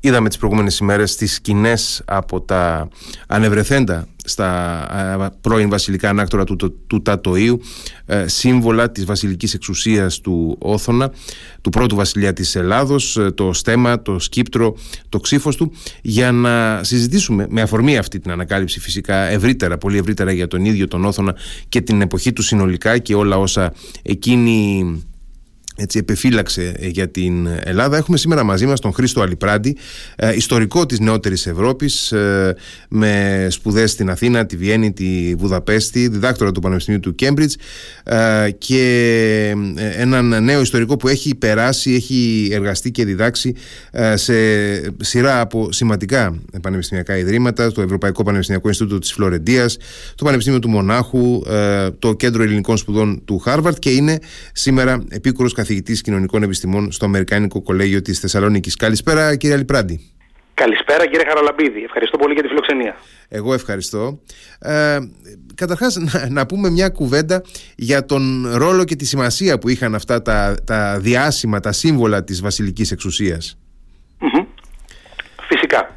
είδαμε τις προηγούμενες ημέρες τις σκηνές από τα ανεβρεθέντα στα πρώην βασιλικά ανάκτορα του, του, του Τατοίου σύμβολα της βασιλικής εξουσίας του Όθωνα του πρώτου βασιλιά της Ελλάδος το στέμα, το σκύπτρο, το ξύφος του. Για να συζητήσουμε με αφορμή αυτή την ανακάλυψη φυσικά ευρύτερα, πολύ ευρύτερα για τον ίδιο τον Όθωνα και την εποχή του συνολικά και όλα όσα εκείνη έτσι επιφύλαξε ε, για την Ελλάδα. Έχουμε σήμερα μαζί μας τον Χρήστο Αλιπράντη, ε, ιστορικό της νεότερης Ευρώπης, ε, με σπουδές στην Αθήνα, τη Βιέννη, τη Βουδαπέστη, διδάκτορα του Πανεπιστημίου του Κέμπριτζ και έναν νέο ιστορικό που έχει περάσει, έχει εργαστεί και διδάξει σε σειρά από σημαντικά πανεπιστημιακά ιδρύματα, το Ευρωπαϊκό Πανεπιστημιακό Ινστιτούτο της Φλωρεντίας, το Πανεπιστήμιο του Μονάχου, το Κέντρο Ελληνικών Σπουδών του Χάρβαρτ και είναι σήμερα επίκουρος καθηγητής κοινωνικών επιστημών στο Αμερικάνικο Κολέγιο της Θεσσαλονίκης. Καλησπέρα, κύριε Αλιπράντη. Καλησπέρα, κύριε Χαραλαμπίδη. Ευχαριστώ πολύ για τη φιλοξενία. Εγώ ευχαριστώ. Ε, καταρχάς να, να, πούμε μια κουβέντα για τον ρόλο και τη σημασία που είχαν αυτά τα, τα διάσημα, τα σύμβολα της βασιλικής εξουσίας. Φυσικά.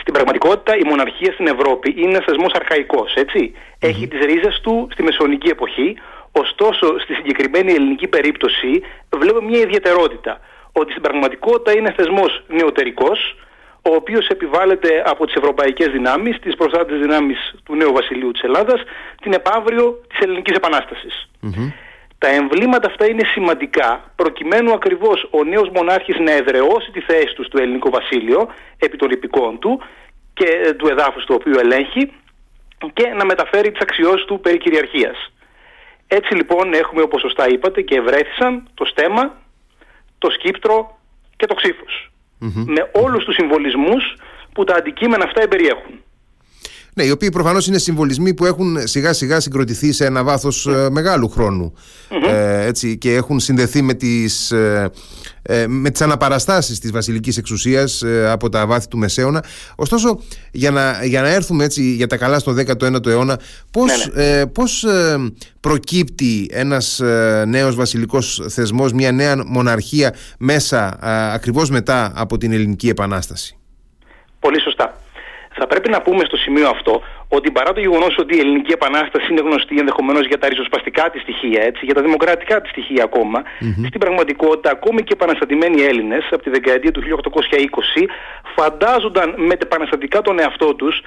Στην πραγματικότητα η μοναρχία στην Ευρώπη είναι ένα θεσμός αρχαϊκός, Έχει τις ρίζες του στη Μεσαιωνική εποχή, Ωστόσο, στη συγκεκριμένη ελληνική περίπτωση βλέπουμε μια ιδιαιτερότητα. Ότι στην πραγματικότητα είναι θεσμός νεωτερικός, ο οποίος επιβάλλεται από τις ευρωπαϊκές δυνάμεις, τις προστάτες δυνάμεις του νέου βασιλείου της Ελλάδας, την επαύριο της ελληνικής Τα εμβλήματα αυτά είναι σημαντικά προκειμένου ακριβώς ο νέος μονάρχης να εδραιώσει τη θέση του στο ελληνικό βασίλειο επί των υπηκών του και του εδάφους το οποίο ελέγχει και να μεταφέρει τις αξιώσεις του περί κυριαρχίας. Έτσι λοιπόν έχουμε όπως σωστά είπατε και ευρέθησαν το στέμα, το σκύπτρο και το ξυφος Με όλους τους συμβολισμούς που τα αντικείμενα αυτά εμπεριέχουν. Ναι, οι οποίοι προφανώς είναι συμβολισμοί που έχουν σιγά σιγά συγκροτηθεί σε ένα βάθος ε, μεγάλου ε, έτσι, και έχουν συνδεθεί με τις, ε, ε με τις αναπαραστάσεις της βασιλικής εξουσίας ε, από τα βάθη του Μεσαίωνα. Ωστόσο, για να, για να έρθουμε έτσι για τα καλά στο 19ο αιώνα, πώς, ναι, ναι. πώς προκύπτει ένας νέος βασιλικός θεσμός, μια νέα μοναρχία μέσα ακριβώς μετά από την Ελληνική Επανάσταση; Πολύ σωστά. Θα πρέπει να πούμε στο σημείο αυτό ότι παρά το γεγονός ότι η Ελληνική Επανάσταση είναι γνωστή ενδεχομένως για τα ριζοσπαστικά της στοιχεία, έτσι, για τα δημοκρατικά της στοιχεία ακόμα, στην πραγματικότητα ακόμη και επαναστατημένοι Έλληνες από τη δεκαετία του 1820 φαντάζονταν με τα επαναστατικά τον εαυτό τους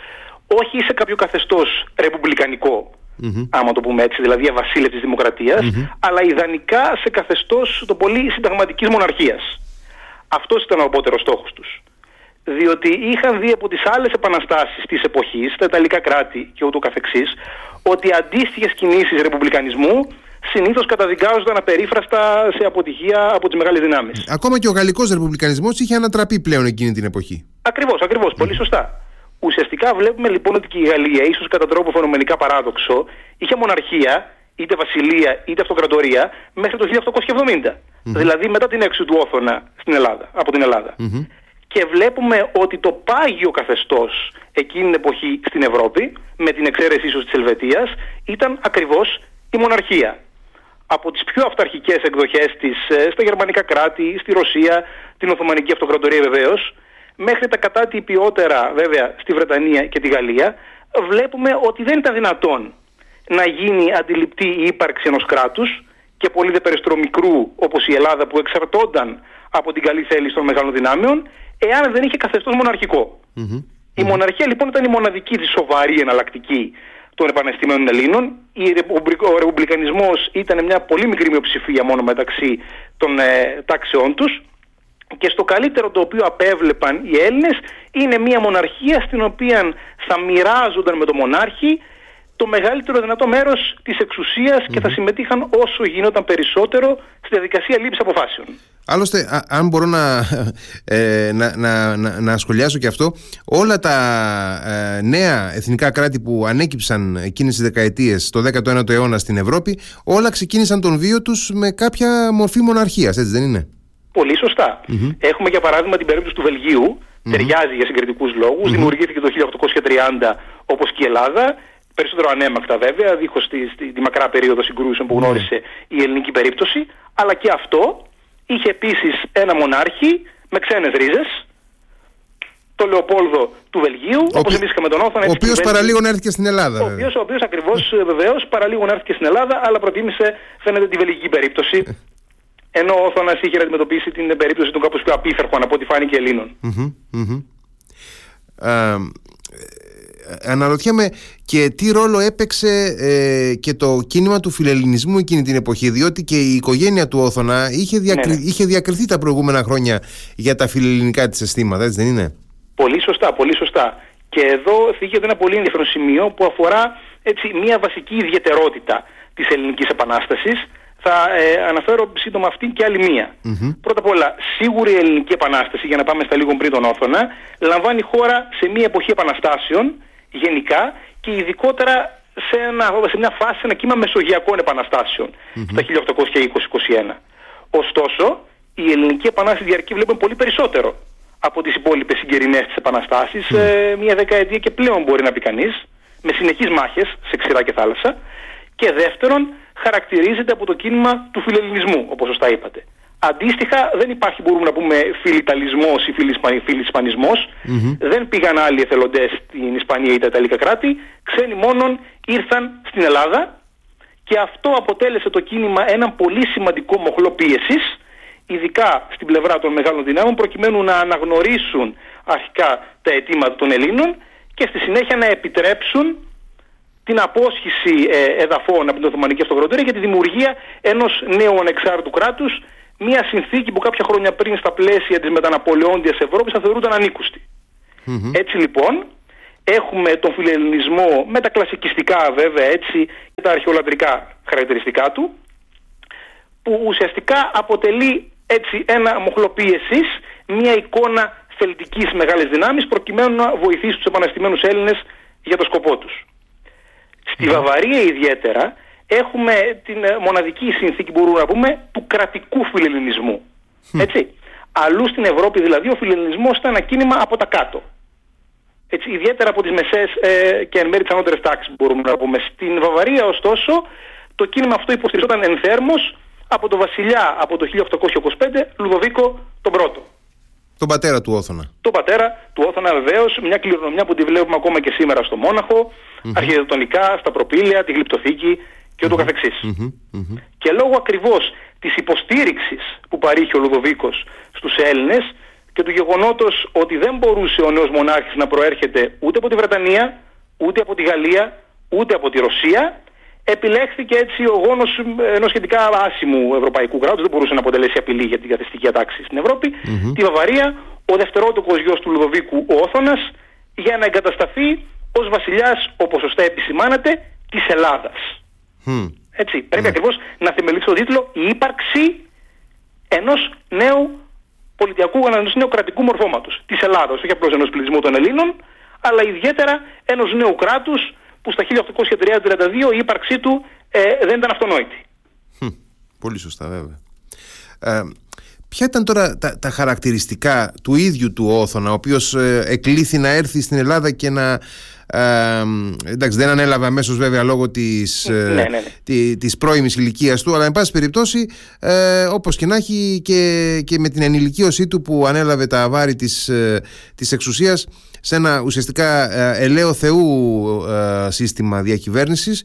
όχι σε κάποιο καθεστώς ρεπουμπλικανικό, Mm-hmm. άμα το πούμε έτσι, δηλαδή αβασίλευτης δημοκρατίας, αλλά ιδανικά σε καθεστώς το πολύ συνταγματικής μοναρχίας. Αυτός ήταν ο απότερος στόχος τους διότι είχαν δει από τις άλλες επαναστάσεις της εποχής, τα Ιταλικά κράτη και ούτω καθεξής, ότι αντίστοιχες κινήσεις ρεπουμπλικανισμού συνήθως καταδικάζονταν απερίφραστα σε αποτυχία από τις μεγάλες δυνάμεις. Ακόμα και ο γαλλικός ρεπουμπλικανισμός είχε ανατραπεί πλέον εκείνη την εποχή. Ακριβώς, ακριβώς, πολύ σωστά. Ουσιαστικά βλέπουμε λοιπόν ότι και η Γαλλία, ίσως κατά τρόπο φαινομενικά παράδοξο, είχε μοναρχία, είτε βασιλεία είτε αυτοκρατορία, μέχρι το 1870. Δηλαδή μετά την έξοδο του Όθωνα στην Ελλάδα, από την Ελλάδα και βλέπουμε ότι το πάγιο καθεστώς εκείνη την εποχή στην Ευρώπη, με την εξαίρεση ίσως της Ελβετίας, ήταν ακριβώς η μοναρχία. Από τις πιο αυταρχικές εκδοχές της ε, στα γερμανικά κράτη, στη Ρωσία, την Οθωμανική Αυτοκρατορία βεβαίως, μέχρι τα κατά ποιότερα βέβαια στη Βρετανία και τη Γαλλία, βλέπουμε ότι δεν ήταν δυνατόν να γίνει αντιληπτή η ύπαρξη ενός κράτους και πολύ δε μικρού όπως η Ελλάδα που εξαρτώνταν από την καλή θέληση των μεγάλων δυνάμεων εάν δεν είχε καθεστώς Η μοναρχία λοιπόν ήταν η μοναδική τη σοβαρή εναλλακτική των επανεστημένων Ελλήνων. Ο ρεπουμπλικανισμός ήταν μια πολύ μικρή μειοψηφία μόνο μεταξύ των ε, τάξεών τους και στο καλύτερο το οποίο απέβλεπαν οι Έλληνες είναι μια μοναρχία στην οποία θα μοιράζονταν με τον μονάρχη το μεγαλύτερο δυνατό μέρος της εξουσίας και θα συμμετείχαν όσο γινόταν περισσότερο στη διαδικασία λήψης αποφάσεων. Άλλωστε, αν μπορώ να, ε, να, να, να, σχολιάσω και αυτό, όλα τα ε, νέα εθνικά κράτη που ανέκυψαν εκείνες τις δεκαετίες το 19ο αιώνα στην Ευρώπη, όλα ξεκίνησαν τον βίο τους με κάποια μορφή μοναρχίας, έτσι δεν είναι; Πολύ Έχουμε για παράδειγμα την περίπτωση του Βελγίου, ταιριάζει για συγκριτικούς λόγους, δημιουργήθηκε το 1830 όπως και η Ελλάδα, περισσότερο ανέμακτα βέβαια, δίχως τη, τη, τη μακρά περίοδο συγκρούσεων που γνώρισε η ελληνική περίπτωση, αλλά και αυτό είχε επίσης ένα μονάρχη με ξένες ρίζες, το Λεοπόλδο του Βελγίου, όπως εμείς είχαμε τον Όθωνα. Ο οποίος παραλίγο να έρθει και στην Ελλάδα. Ο οποίος οποίος ακριβώς βεβαίως παραλίγο να έρθει και στην Ελλάδα, αλλά προτίμησε φαίνεται τη βελγική περίπτωση. Ενώ ο Όθωνας είχε να αντιμετωπίσει την περίπτωση των κάπως πιο απίθαρχων από ό,τι φάνηκε Ελλήνων. Ε, αναρωτιέμαι και τι ρόλο έπαιξε ε, και το κίνημα του φιλελληνισμού εκείνη την εποχή διότι και η οικογένεια του Όθωνα είχε, διακρι... ναι, ναι. είχε διακριθεί τα προηγούμενα χρόνια για τα φιλελληνικά της αισθήματα, έτσι δεν είναι; Πολύ σωστά, πολύ σωστά. Και εδώ θίγεται ένα πολύ ενδιαφέρον σημείο που αφορά έτσι, μια βασική ιδιαιτερότητα της ελληνικής επανάστασης θα ε, αναφέρω σύντομα αυτή και άλλη μία. Πρώτα απ' όλα, σίγουρη η ελληνική επανάσταση, για να πάμε στα λίγο πριν τον Όθωνα, λαμβάνει χώρα σε μια εποχή επαναστάσεων γενικά και ειδικότερα σε, ένα, σε μια φάση, σε ένα κύμα μεσογειακών επαναστάσεων mm-hmm. στα 1820-21. Ωστόσο, η ελληνική επανάσταση διαρκεί βλέπουμε πολύ περισσότερο από τις υπόλοιπες συγκερινές της επαναστάσεις, mm. μια δεκαετία και πλέον μπορεί να πει κανείς, με συνεχείς μάχες σε ξηρά και θάλασσα. Και δεύτερον, χαρακτηρίζεται από το κίνημα του φιλελληνισμού, όπως σωστά είπατε. Αντίστοιχα, δεν υπάρχει, μπορούμε να πούμε, φιλιταλισμός ή φιλισπανισμός. Mm-hmm. Δεν πήγαν άλλοι εθελοντές στην Ισπανία ή τα Ιταλικά κράτη. Ξένοι μόνον ήρθαν στην Ελλάδα και αυτό αποτέλεσε το κίνημα ένα πολύ σημαντικό μοχλό πίεσης, ειδικά στην πλευρά των μεγάλων δυνάμεων, προκειμένου να αναγνωρίσουν αρχικά τα αιτήματα των Ελλήνων και στη συνέχεια να επιτρέψουν την απόσχηση ε, εδαφών από την Οθωμανική Αυτοκρατορία και τη δημιουργία ενός νέου ανεξάρτητου κράτους, μια συνθήκη που κάποια χρόνια πριν στα πλαίσια της μεταναπολεόντιας Ευρώπης θα θεωρούταν Έτσι λοιπόν έχουμε τον φιλελληνισμό με τα κλασικιστικά βέβαια έτσι και τα αρχαιολατρικά χαρακτηριστικά του που ουσιαστικά αποτελεί έτσι ένα μοχλό μια εικόνα θελτικής μεγάλης δυνάμεις προκειμένου να βοηθήσει τους επαναστημένους Έλληνες για το σκοπό τους. Στη Βαβαρία ιδιαίτερα έχουμε την ε, μοναδική συνθήκη μπορούμε να πούμε του κρατικού φιλελληνισμού. Έτσι. Αλλού στην Ευρώπη δηλαδή ο φιλελληνισμός ήταν ένα κίνημα από τα κάτω. Έτσι, ιδιαίτερα από τις μεσές ε, και εν μέρει τις ανώτερες τάξεις μπορούμε να πούμε. Στην Βαβαρία ωστόσο το κίνημα αυτό υποστηριζόταν ενθέρμος από τον βασιλιά από το 1825 Λουδοβίκο τον πρώτο. Τον πατέρα του Όθωνα. Τον πατέρα του Όθωνα βεβαίως, μια κληρονομιά που τη βλέπουμε ακόμα και σήμερα στο Μόναχο, mm-hmm. αρχιτεκτονικά, στα προπήλαια, τη γλυπτοθήκη και ούτω καθεξής. Και λόγω ακριβώς της υποστήριξης που παρήχε ο Λουδοβίκος στους Έλληνες και του γεγονότος ότι δεν μπορούσε ο νέος μονάρχης να προέρχεται ούτε από τη Βρετανία, ούτε από τη Γαλλία, ούτε από τη Ρωσία, επιλέχθηκε έτσι ο γόνος ενός σχετικά άσημου ευρωπαϊκού κράτους, δεν μπορούσε να αποτελέσει απειλή για την καθεστική ατάξη στην Ευρώπη, τη Βαβαρία, ο δευτερότοκος γιος του Λουδοβίκου ο Όθωνας, για να εγκατασταθεί ως βασιλιάς, όπως σωστά επισημάνατε, της Ελλάδας. Έτσι, πρέπει mm. ακριβώς να θεμελίσει το τίτλο «Η ύπαρξη ενός νέου πολιτιακού, ενός νέου κρατικού μορφώματος της Ελλάδας, όχι απλώς ενός πληθυσμού των Ελλήνων, αλλά ιδιαίτερα ενός νέου κράτους που στα 1832 η ύπαρξή του ε, δεν ήταν αυτονόητη. Πολύ σωστά βέβαια. Ε, ποια ήταν τώρα τα, τα, χαρακτηριστικά του ίδιου του Όθωνα, ο οποίος ε, εκλήθη να έρθει στην Ελλάδα και να ε, εντάξει, δεν ανέλαβε αμέσως βέβαια λόγω της ναι, ε, ναι, ναι. της πρώιμης ηλικίας του, αλλά εν πάση περιπτώσει, ε, όπως και να έχει και, και με την ενηλικίωσή του που ανέλαβε τα βάρη της, ε, της εξουσίας σε ένα ουσιαστικά ε, ελαίο θεού σύστημα διακυβέρνησης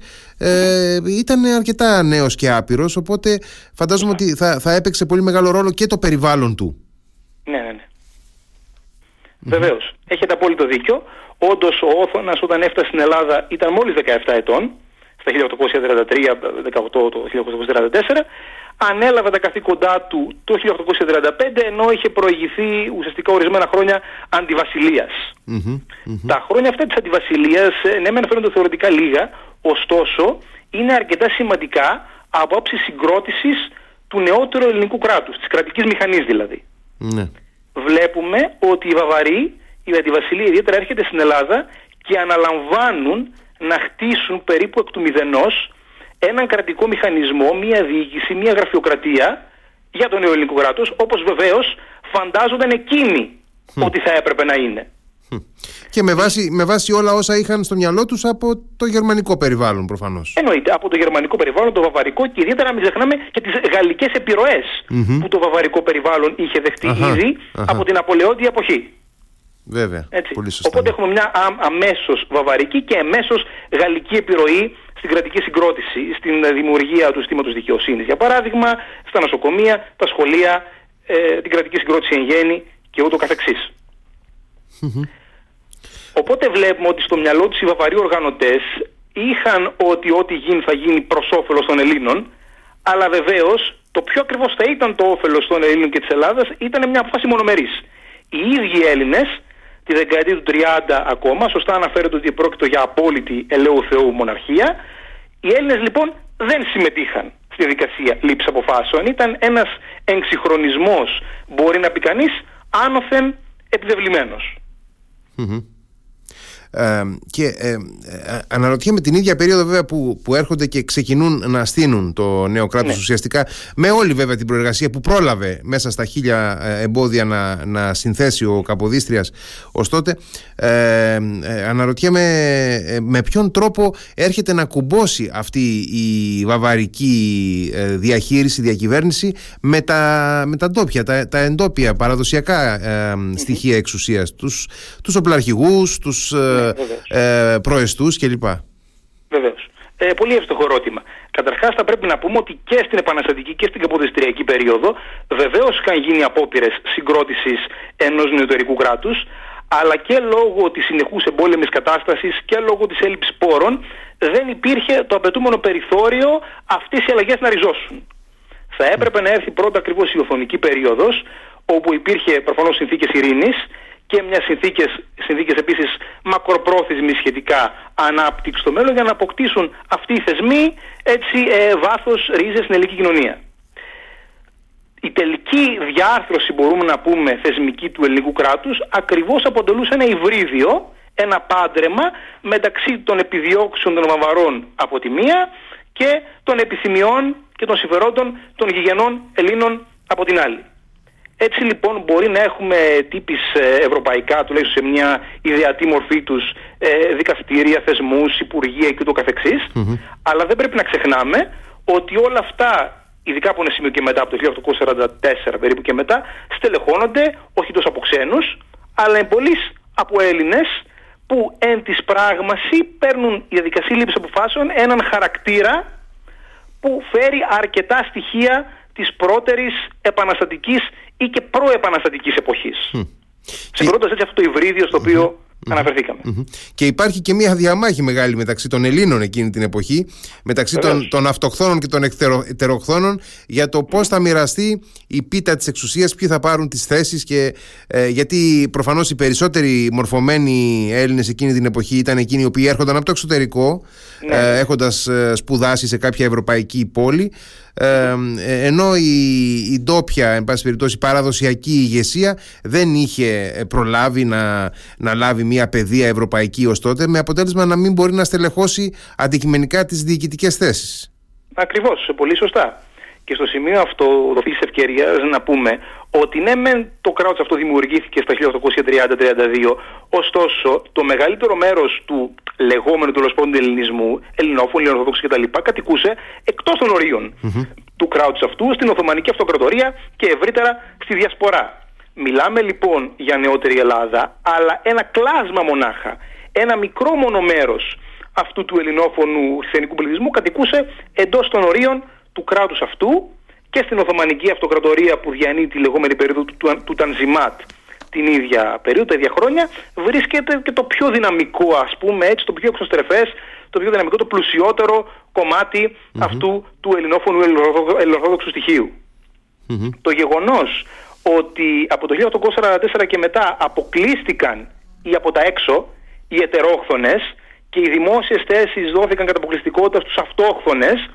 ήταν αρκετά νέος και άπειρος οπότε φαντάζομαι ότι θα, θα έπαιξε πολύ μεγάλο ρόλο και το περιβάλλον του. Ναι, ναι, ναι. Βεβαίως. Έχετε απόλυτο δίκιο. Όντως ο Όθωνας όταν έφτασε στην Ελλάδα ήταν μόλις 17 ετών, στα 1833-18 το 1834, ανέλαβε τα καθήκοντά του το 1835 ενώ είχε προηγηθεί ουσιαστικά ορισμένα χρόνια Τα χρόνια αυτά της αντιβασιλείας, ε, ναι μεν φαίνονται θεωρητικά λίγα, ωστόσο είναι αρκετά σημαντικά από άψη συγκρότησης του νεότερου ελληνικού κράτους, της κρατικής μηχανής δηλαδή. Ναι. Βλέπουμε ότι οι Βαβαροί η Αντιβασιλεία ιδιαίτερα έρχεται στην Ελλάδα και αναλαμβάνουν να χτίσουν περίπου εκ του μηδενός έναν κρατικό μηχανισμό, μια διοίκηση, μια γραφειοκρατία για το νέο κράτος, όπως βεβαίως φαντάζονταν εκείνοι ότι θα έπρεπε να είναι. Και με βάση, με βάση όλα όσα είχαν στο μυαλό τους από το γερμανικό περιβάλλον προφανώς. Εννοείται, από το γερμανικό περιβάλλον, το βαβαρικό και ιδιαίτερα μην ξεχνάμε και τις γαλλικές που το βαβαρικό περιβάλλον είχε δεχτεί ήδη από την Απολεόντια εποχή. Βέβαια. Έτσι. Πολύ σωστά. Οπότε έχουμε μια αμέσως βαβαρική και αμέσως γαλλική επιρροή στην κρατική συγκρότηση, στην δημιουργία του συστήματος δικαιοσύνης. Για παράδειγμα, στα νοσοκομεία, τα σχολεία, ε, την κρατική συγκρότηση εν γέννη και ούτω καθεξής. Οπότε βλέπουμε ότι στο μυαλό τους οι βαβαροί οργανωτές είχαν ότι ό,τι γίνει θα γίνει προς όφελος των Ελλήνων, αλλά βεβαίως το πιο ακριβώς θα ήταν το όφελος των Ελλήνων και της Ελλάδας ήταν μια απόφαση μονομερής. Οι ίδιοι Έλληνες τη δεκαετία του 30 ακόμα, σωστά αναφέρεται ότι πρόκειται για απόλυτη ελαίου Θεού μοναρχία. Οι Έλληνες λοιπόν δεν συμμετείχαν στη διαδικασία λήψη αποφάσεων. Ήταν ένας εξυγχρονισμός, μπορεί να πει κανείς, άνωθεν επιβεβλημένος και ε, ε, αναρωτιέμαι την ίδια περίοδο βέβαια που, που έρχονται και ξεκινούν να στείλουν το νέο κράτος ναι. ουσιαστικά με όλη βέβαια την προεργασία που πρόλαβε μέσα στα χίλια ε, εμπόδια να, να συνθέσει ο Καποδίστριας ως τότε. Ε, ε, αναρωτιέμαι με ποιον τρόπο έρχεται να κουμπώσει αυτή η βαβαρική διαχείριση, διακυβέρνηση με τα, με τα ντόπια, τα, τα εντόπια παραδοσιακά στοιχεία εξουσίας. Τους, τους οπλαρχηγούς, τους ε, προεστούς κλπ. Βεβαίως. Ε, πολύ εύστοχο ερώτημα. Καταρχάς θα πρέπει να πούμε ότι και στην επαναστατική και στην καποδιστριακή περίοδο βεβαίως είχαν γίνει απόπειρες συγκρότησης ενός νεωτερικού κράτους αλλά και λόγω της συνεχούς εμπόλεμης κατάστασης και λόγω της έλλειψης πόρων δεν υπήρχε το απαιτούμενο περιθώριο αυτές οι αλλαγές να ριζώσουν. Θα έπρεπε να έρθει πρώτα ακριβώς η οθονική περίοδος όπου υπήρχε προφανώς συνθήκες ειρήνης και μιας συνθήκες, συνθήκες επίσης μακροπρόθεσμης σχετικά ανάπτυξης στο μέλλον για να αποκτήσουν αυτοί οι θεσμοί έτσι ε, βάθος ρίζες στην ελληνική κοινωνία. Η τελική διάρθρωση μπορούμε να πούμε θεσμική του ελληνικού κράτους ακριβώς αποτελούσε ένα υβρίδιο, ένα πάντρεμα μεταξύ των επιδιώξεων των βαβαρών από τη μία και των επιθυμιών και των συμφερόντων των γηγενών Ελλήνων από την άλλη. Έτσι λοιπόν μπορεί να έχουμε τύπης ε, ευρωπαϊκά, τουλάχιστον σε μια ιδεατή μορφή τους, ε, δικαστήρια, θεσμούς, υπουργεία και το καθεξης αλλά δεν πρέπει να ξεχνάμε ότι όλα αυτά, ειδικά από ένα σημείο και μετά, από το 1844 περίπου και μετά, στελεχώνονται όχι τόσο από ξένους, αλλά εμπολείς από Έλληνες που εν της πράγμαση παίρνουν η διαδικασία λήψη αποφάσεων έναν χαρακτήρα που φέρει αρκετά στοιχεία της πρώτερης επαναστατικής ή και προεπαναστατικής εποχής. Mm. Συγκρότας έτσι αυτό το υβρίδιο στο οποίο αναφερθηκαμε Και υπάρχει και μια διαμάχη μεγάλη μεταξύ των Ελλήνων εκείνη την εποχή, μεταξύ των, των αυτοχθόνων και των ετεροχθόνων, για το πώς θα μοιραστεί η πίτα της εξουσίας, ποιοι θα πάρουν τις θέσεις. Ε, γιατί προφανώς οι περισσότεροι μορφωμένοι Έλληνες εκείνη την εποχή ήταν εκείνοι οι οποίοι έρχονταν από το εξωτερικό, ναι. ε, έχοντας ε, σπουδάσει σε κάποια ευρωπαϊκή πόλη. Ε, ενώ η, η ντόπια, εν πάση περιπτώσει, παραδοσιακή ηγεσία δεν είχε προλάβει να, να λάβει μια παιδεία ευρωπαϊκή ως τότε με αποτέλεσμα να μην μπορεί να στελεχώσει αντικειμενικά τις διοικητικές θέσεις. Ακριβώς, πολύ σωστά. Και στο σημείο αυτό δοθεί τη ευκαιρίας να πούμε ότι ναι, μεν το κράτος αυτό δημιουργήθηκε στα 1830-32, ωστόσο το μεγαλύτερο μέρος του λεγόμενου τέλος πάντων ελληνισμού, ελληνόφωνοι, ελληνορθόδοξοι κτλ., κατοικούσε εκτός των οριων του κράτους αυτού, στην Οθωμανική Αυτοκρατορία και ευρύτερα στη Διασπορά. Μιλάμε λοιπόν για νεότερη Ελλάδα, αλλά ένα κλάσμα μονάχα, ένα μικρό μόνο μέρος αυτού του ελληνόφωνου χριστιανικού πληθυσμού κατοικούσε εντός των ορίων του κράτους αυτού και στην Οθωμανική Αυτοκρατορία που διανύει τη λεγόμενη περίοδο του, του, του Τανζιμάτ την ίδια περίοδο, τα ίδια χρόνια, βρίσκεται και το πιο δυναμικό, ας πούμε έτσι, το πιο εξωστρεφές, το πιο δυναμικό, το πλουσιότερο αυτού του ελληνόφωνου ελληνορθόδοξου Το γεγονός ότι από το 1844 και μετά αποκλείστηκαν ή από τα έξω οι ετερόχθονες και οι δημόσιες θέσεις δόθηκαν κατά αποκλειστικότητα στους αυτόχθονες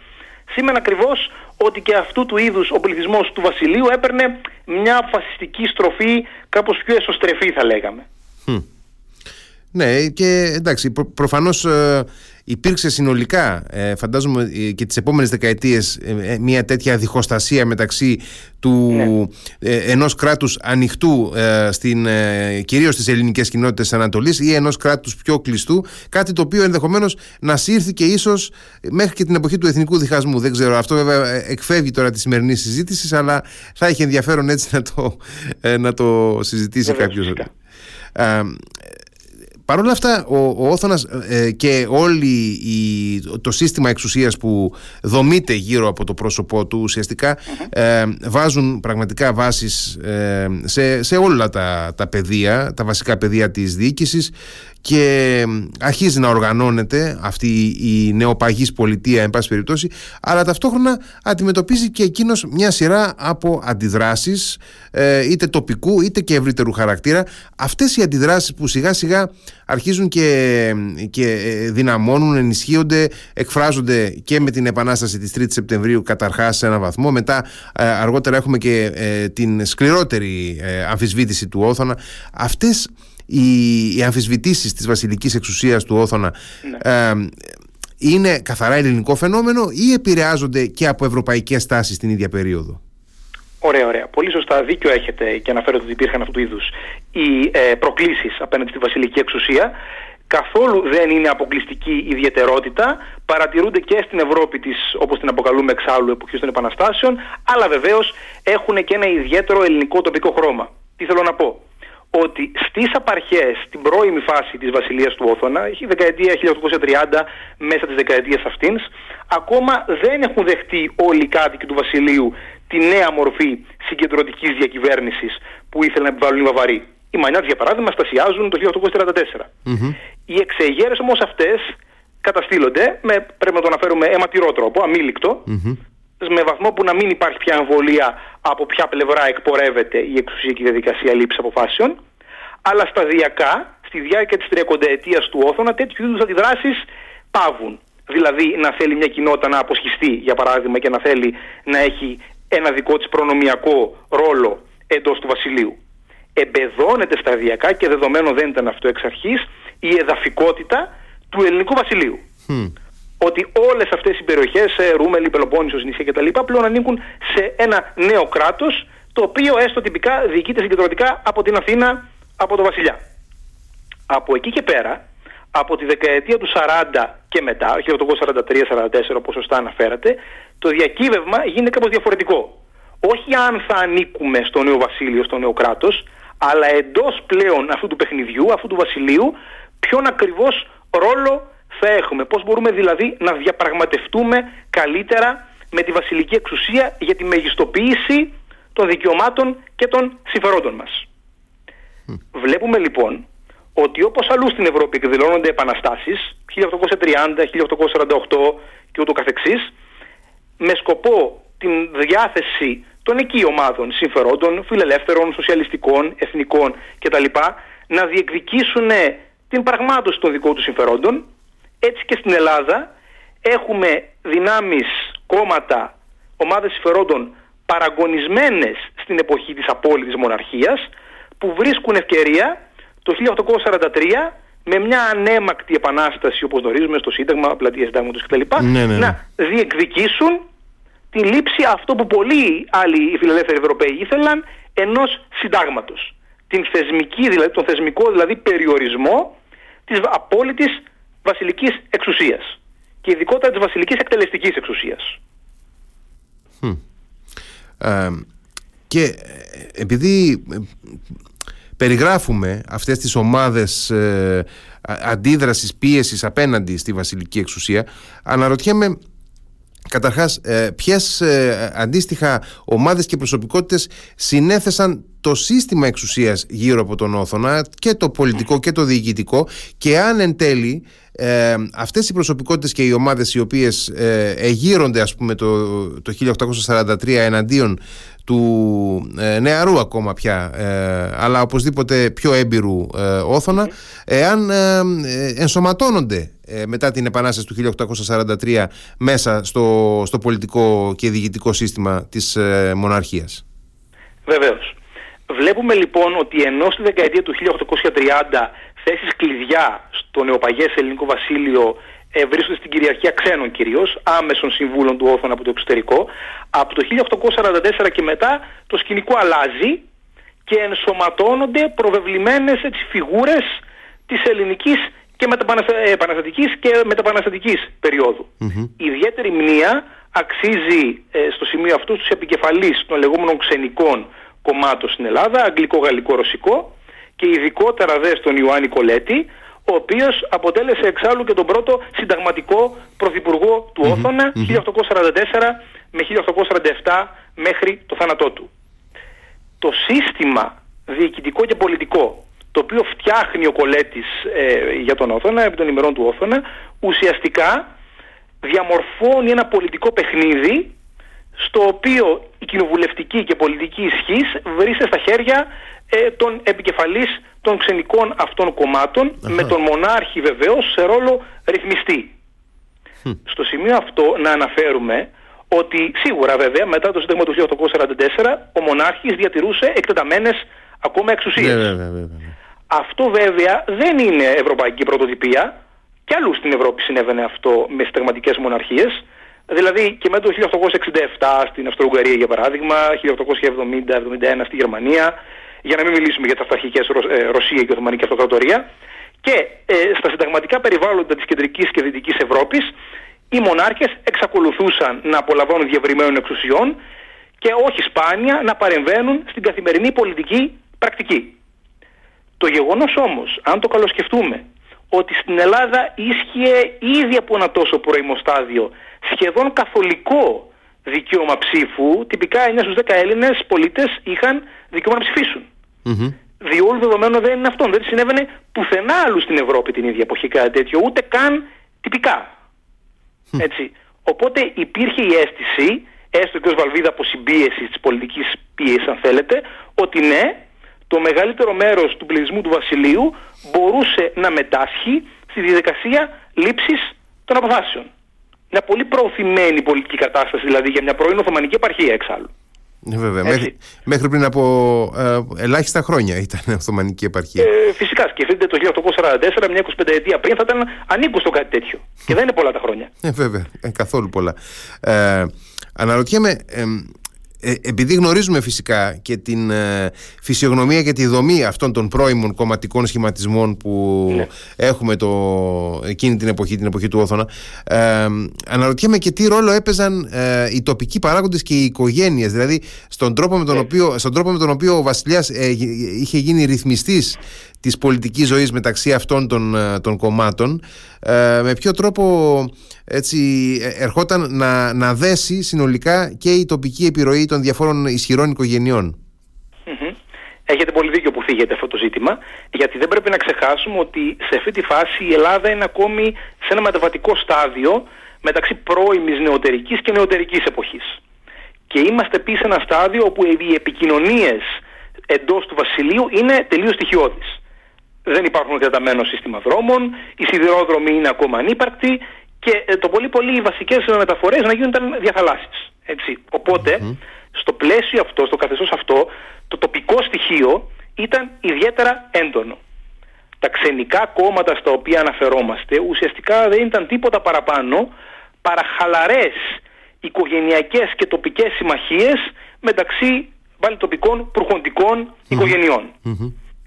σήμαινε ακριβώς ότι και αυτού του είδους ο πληθυσμός του Βασιλείου έπαιρνε μια φασιστική στροφή κάπως πιο εσωστρεφή θα λέγαμε. Ναι και εντάξει προ, προφανώς ε, υπήρξε συνολικά ε, φαντάζομαι ε, και τις επόμενες δεκαετίες ε, μια τέτοια διχοστασία μεταξύ του ναι. ενός κράτους ανοιχτού στην, κυρίως στις ελληνικές κοινότητες της Ανατολής ή ενός κράτους πιο κλειστού κάτι το οποίο ενδεχομένως να σύρθηκε ίσως μέχρι και την εποχή του εθνικού διχασμού. Δεν ξέρω αυτό βέβαια εκφεύγει τώρα τη σημερινή συζήτηση αλλά θα έχει ενδιαφέρον έτσι να το, να το συζητήσει κάποιος Παρ' όλα αυτά ο, ο Όθωνας ε, και όλη η, το σύστημα εξουσίας που δομείται γύρω από το πρόσωπό του ουσιαστικα ε, βάζουν πραγματικά βάσεις ε, σε, σε όλα τα, τα πεδία, τα βασικά πεδία της διοίκησης και αρχίζει να οργανώνεται αυτή η νεοπαγής πολιτεία εν πάση περιπτώσει αλλά ταυτόχρονα αντιμετωπίζει και εκείνος μια σειρά από αντιδράσεις ε, είτε τοπικού είτε και ευρύτερου χαρακτήρα. Αυτές οι αντιδράσεις που σιγά σιγά αρχίζουν και, και ε, δυναμώνουν, ενισχύονται εκφράζονται και με την επανάσταση της 3ης Σεπτεμβρίου καταρχάς σε ένα βαθμό. Μετά ε, αργότερα έχουμε και την σκληρότερη αμφισβήτηση του Όθωνα. Αυτές οι, οι αμφισβητήσεις της βασιλικής εξουσίας του Όθωνα ναι. είναι καθαρά ελληνικό φαινόμενο ή επηρεάζονται και από ευρωπαϊκές τάσεις την ίδια περίοδο; Ωραία, ωραία. Πολύ σωστά δίκιο έχετε και αναφέρετε ότι υπήρχαν αυτού του είδους οι ε, προκλήσεις απέναντι στη βασιλική εξουσία. Καθόλου δεν είναι αποκλειστική ιδιαιτερότητα. Παρατηρούνται και στην Ευρώπη της, όπως την αποκαλούμε εξάλλου, εποχής των επαναστάσεων, αλλά βεβαίως έχουν και ένα ιδιαίτερο ελληνικό τοπικό χρώμα. Τι θέλω να πω; Ότι στις απαρχές, στην πρώιμη φάση της βασιλείας του Όθωνα, η δεκαετία 1830 μέσα της δεκαετίας αυτής, ακόμα δεν έχουν δεχτεί όλοι οι κάτοικοι του βασιλείου τη νέα μορφή συγκεντρωτικής διακυβέρνησης που ήθελαν να επιβάλλουν οι Βαβαροί. Οι Μανιάτες για παράδειγμα στασιάζουν το 1844. mm Οι εξεγέρες όμως αυτές καταστήλονται με, πρέπει να το αναφέρουμε, αιματηρό τρόπο, με βαθμό που να μην υπάρχει πια αμβολία από ποια πλευρά εκπορεύεται η εξουσία και η διαδικασία λήψης αποφάσεων, αλλά σταδιακά, στη διάρκεια της 30 ετία του Όθωνα, τέτοιου είδους αντιδράσεις πάβουν. Δηλαδή να θέλει μια κοινότητα να αποσχιστεί, για παράδειγμα, και να θέλει να έχει ένα δικό της προνομιακό ρόλο εντός του βασιλείου. Εμπεδώνεται σταδιακά και δεδομένο δεν ήταν αυτό εξ αρχής η εδαφικότητα του ελληνικού βασιλείου ότι όλες αυτές οι περιοχές, ε, Ρούμελη, Πελοπόννησος, νησιά κτλ. πλέον ανήκουν σε ένα νέο κράτος το οποίο έστω τυπικά διοικείται συγκεντρωτικά από την Αθήνα, από τον Βασιλιά. Από εκεί και πέρα, από τη δεκαετία του 40 και μετά, 1843-44 όπως σωστά αναφέρατε, το διακύβευμα γίνεται κάπως διαφορετικό. Όχι αν θα ανήκουμε στο νέο βασίλειο, στο νέο κράτος, αλλά εντός πλέον αυτού του παιχνιδιού, αυτού του βασιλείου, ποιον ακριβώς ρόλο θα έχουμε. Πώς μπορούμε δηλαδή να διαπραγματευτούμε καλύτερα με τη βασιλική εξουσία για τη μεγιστοποίηση των δικαιωμάτων και των συμφερόντων μας. Βλέπουμε λοιπόν ότι όπως αλλού στην Ευρώπη εκδηλώνονται επαναστάσεις 1830, 1848 και ούτω καθεξής με σκοπό την διάθεση των εκεί ομάδων συμφερόντων, φιλελεύθερων, σοσιαλιστικών, εθνικών κτλ. να διεκδικήσουν την πραγμάτωση των δικών τους συμφερόντων έτσι και στην Ελλάδα έχουμε δυνάμεις, κόμματα, ομάδες συμφερόντων παραγωνισμένες στην εποχή της απόλυτης μοναρχίας που βρίσκουν ευκαιρία το 1843 με μια ανέμακτη επανάσταση όπως γνωρίζουμε στο Σύνταγμα, πλατεία Συντάγματος κτλ. Ναι, ναι, ναι. να διεκδικήσουν τη λήψη αυτό που πολλοί άλλοι οι φιλελεύθεροι Ευρωπαίοι ήθελαν ενός συντάγματος. Την θεσμική, δηλαδή, τον θεσμικό δηλαδή περιορισμό της απόλυτης βασιλικής εξουσίας και ειδικότερα της βασιλικής εκτελεστικής εξουσίας. Ε, και επειδή ε, περιγράφουμε αυτές τις ομάδες ε, αντίδρασης, πίεσης απέναντι στη βασιλική εξουσία αναρωτιέμαι Καταρχάς, ε, ποιες ε, αντίστοιχα ομάδες και προσωπικότητες συνέθεσαν το σύστημα εξουσίας γύρω από τον Όθωνα και το πολιτικό και το διοικητικό και αν εν τέλει ε, αυτές οι προσωπικότητες και οι ομάδες οι οποίες ε, εγείρονται ας πούμε το, το 1843 εναντίον του ε, νεαρού ακόμα πια ε, αλλά οπωσδήποτε πιο έμπειρου ε, Όθωνα εάν ε, ενσωματώνονται μετά την Επανάσταση του 1843 μέσα στο, στο πολιτικό και διοικητικό σύστημα της μοναρχίας; Βεβαίως. Βλέπουμε λοιπόν ότι ενώ στη δεκαετία του 1830 θέσεις κλειδιά στο νεοπαγές ελληνικό βασίλειο ε, βρίσκονται στην κυριαρχία ξένων κυρίως, άμεσων συμβούλων του Όθωνα από το εξωτερικό. Από το 1844 και μετά το σκηνικό αλλάζει και ενσωματώνονται προβεβλημένες έτσι, φιγούρες της ελληνικής και επαναστατικής και μεταπαναστατικής περίοδου. Η ιδιαίτερη μνήα αξίζει ε, στο σημείο αυτού στους επικεφαλείς των λεγόμενων ξενικών κομμάτων στην Ελλάδα, αγγλικό, γαλλικό, ρωσικό και ειδικότερα δε στον Ιωάννη Κολέτη, ο οποίος αποτέλεσε εξάλλου και τον πρώτο συνταγματικό πρωθυπουργό του οθωνα 1844 με 1847 μέχρι το θάνατό του. Το σύστημα διοικητικό και πολιτικό το οποίο φτιάχνει ο Κολέτης ε, για τον Όθωνα, επί των ημερών του Όθωνα, ουσιαστικά διαμορφώνει ένα πολιτικό παιχνίδι στο οποίο η κοινοβουλευτική και πολιτική ισχύς βρίσκεται στα χέρια ε, των επικεφαλής των ξενικών αυτών με τον μονάρχη βεβαίως σε ρόλο ρυθμιστή. Στο σημείο αυτό να αναφέρουμε ότι σίγουρα βέβαια μετά το Σύνταγμα του 1844 ο μονάρχης διατηρούσε εκτεταμένες ακόμα εξουσίες. Ναι, βέβαια, βέβαια. Αυτό βέβαια δεν είναι ευρωπαϊκή πρωτοτυπία. Κι αλλού στην Ευρώπη συνέβαινε αυτό με συνταγματικές μοναρχίες. Δηλαδή και μετά το 1867 στην Αυστρο-Ουγγαρία για παράδειγμα, 1870-1871 στη Γερμανία, για να μην μιλήσουμε για τα αυταρχικές ε, Ρωσία και Οθωμανική Αυτοκρατορία. Και ε, στα συνταγματικά περιβάλλοντα της κεντρικής και δυτικής Ευρώπης οι μονάρχες εξακολουθούσαν να απολαμβάνουν διευρυμένων εξουσιών και όχι σπάνια να παρεμβαίνουν στην καθημερινή πολιτική πρακτική. Το γεγονός όμως, αν το καλοσκεφτούμε, ότι στην Ελλάδα ίσχυε ήδη από ένα τόσο πρώιμο στάδιο σχεδόν καθολικό δικαίωμα ψήφου, τυπικά 9 στους 10 Έλληνες πολίτες είχαν δικαίωμα να ψηφίσουν. Mm-hmm. Διόλου δεδομένο δεν είναι αυτό. Δεν συνέβαινε πουθενά άλλου στην Ευρώπη την ίδια εποχή κάτι τέτοιο, ούτε καν τυπικά. Έτσι. Οπότε υπήρχε η αίσθηση, έστω και ως βαλβίδα από συμπίεσης της πολιτικής πίεσης αν θέλετε, ότι ναι, το μεγαλύτερο μέρος του πληθυσμού του Βασιλείου μπορούσε να μετάσχει στη διαδικασία λήψης των αποφάσεων. Μια πολύ προωθημένη πολιτική κατάσταση δηλαδή για μια πρώην Οθωμανική επαρχία εξάλλου. Ναι, βέβαια. Μέχρι, μέχρι, πριν από ε, ελάχιστα χρόνια ήταν η Οθωμανική επαρχία. Ε, φυσικά, σκεφτείτε το 1844, μια 25 ετία πριν, θα ήταν ανήκουστο κάτι τέτοιο. Και δεν είναι πολλά τα χρόνια. Ε, βέβαια, ε, καθόλου πολλά. Ε, αναρωτιέμαι, ε, επειδή γνωρίζουμε φυσικά και την ε, φυσιογνωμία και τη δομή αυτών των πρώιμων κομματικών σχηματισμών που ναι. έχουμε το, εκείνη την εποχή, την εποχή του Όθωνα ε, αναρωτιέμαι και τι ρόλο έπαιζαν ε, οι τοπικοί παράγοντες και οι οικογένειες δηλαδή στον τρόπο με τον, ναι. οποίο, στον τρόπο με τον οποίο ο βασιλιάς είχε γίνει ρυθμιστής της πολιτικής ζωής μεταξύ αυτών των, των κομμάτων με ποιο τρόπο έτσι, ε, ερχόταν να, να δέσει συνολικά και η τοπική επιρροή των διαφόρων ισχυρών οικογενειών; Έχετε πολύ δίκιο που φύγετε αυτό το ζήτημα, γιατί δεν πρέπει να ξεχάσουμε ότι σε αυτή τη φάση η Ελλάδα είναι ακόμη σε ένα μεταβατικό στάδιο μεταξύ πρώιμης νεωτερικής και νεωτερικής εποχής. Και είμαστε επίσης σε ένα στάδιο όπου οι επικοινωνίες εντός του βασιλείου είναι τελείως στοιχειώδεις. Δεν υπάρχουν κραταμένο σύστημα δρόμων, οι σιδηρόδρομοι είναι ακόμα ανύπαρκτοι και ε, το πολύ πολύ οι βασικές μεταφορές να γίνονταν διαθαλάσσεις. Έτσι. στο πλαίσιο αυτό, στο καθεστώς αυτό, το τοπικό στοιχείο ήταν ιδιαίτερα έντονο. Τα ξενικά κόμματα στα οποία αναφερόμαστε ουσιαστικά δεν ήταν τίποτα παραπάνω παρά χαλαρές οικογενειακές και τοπικές συμμαχίες μεταξύ πάλι τοπικών οικογενειών.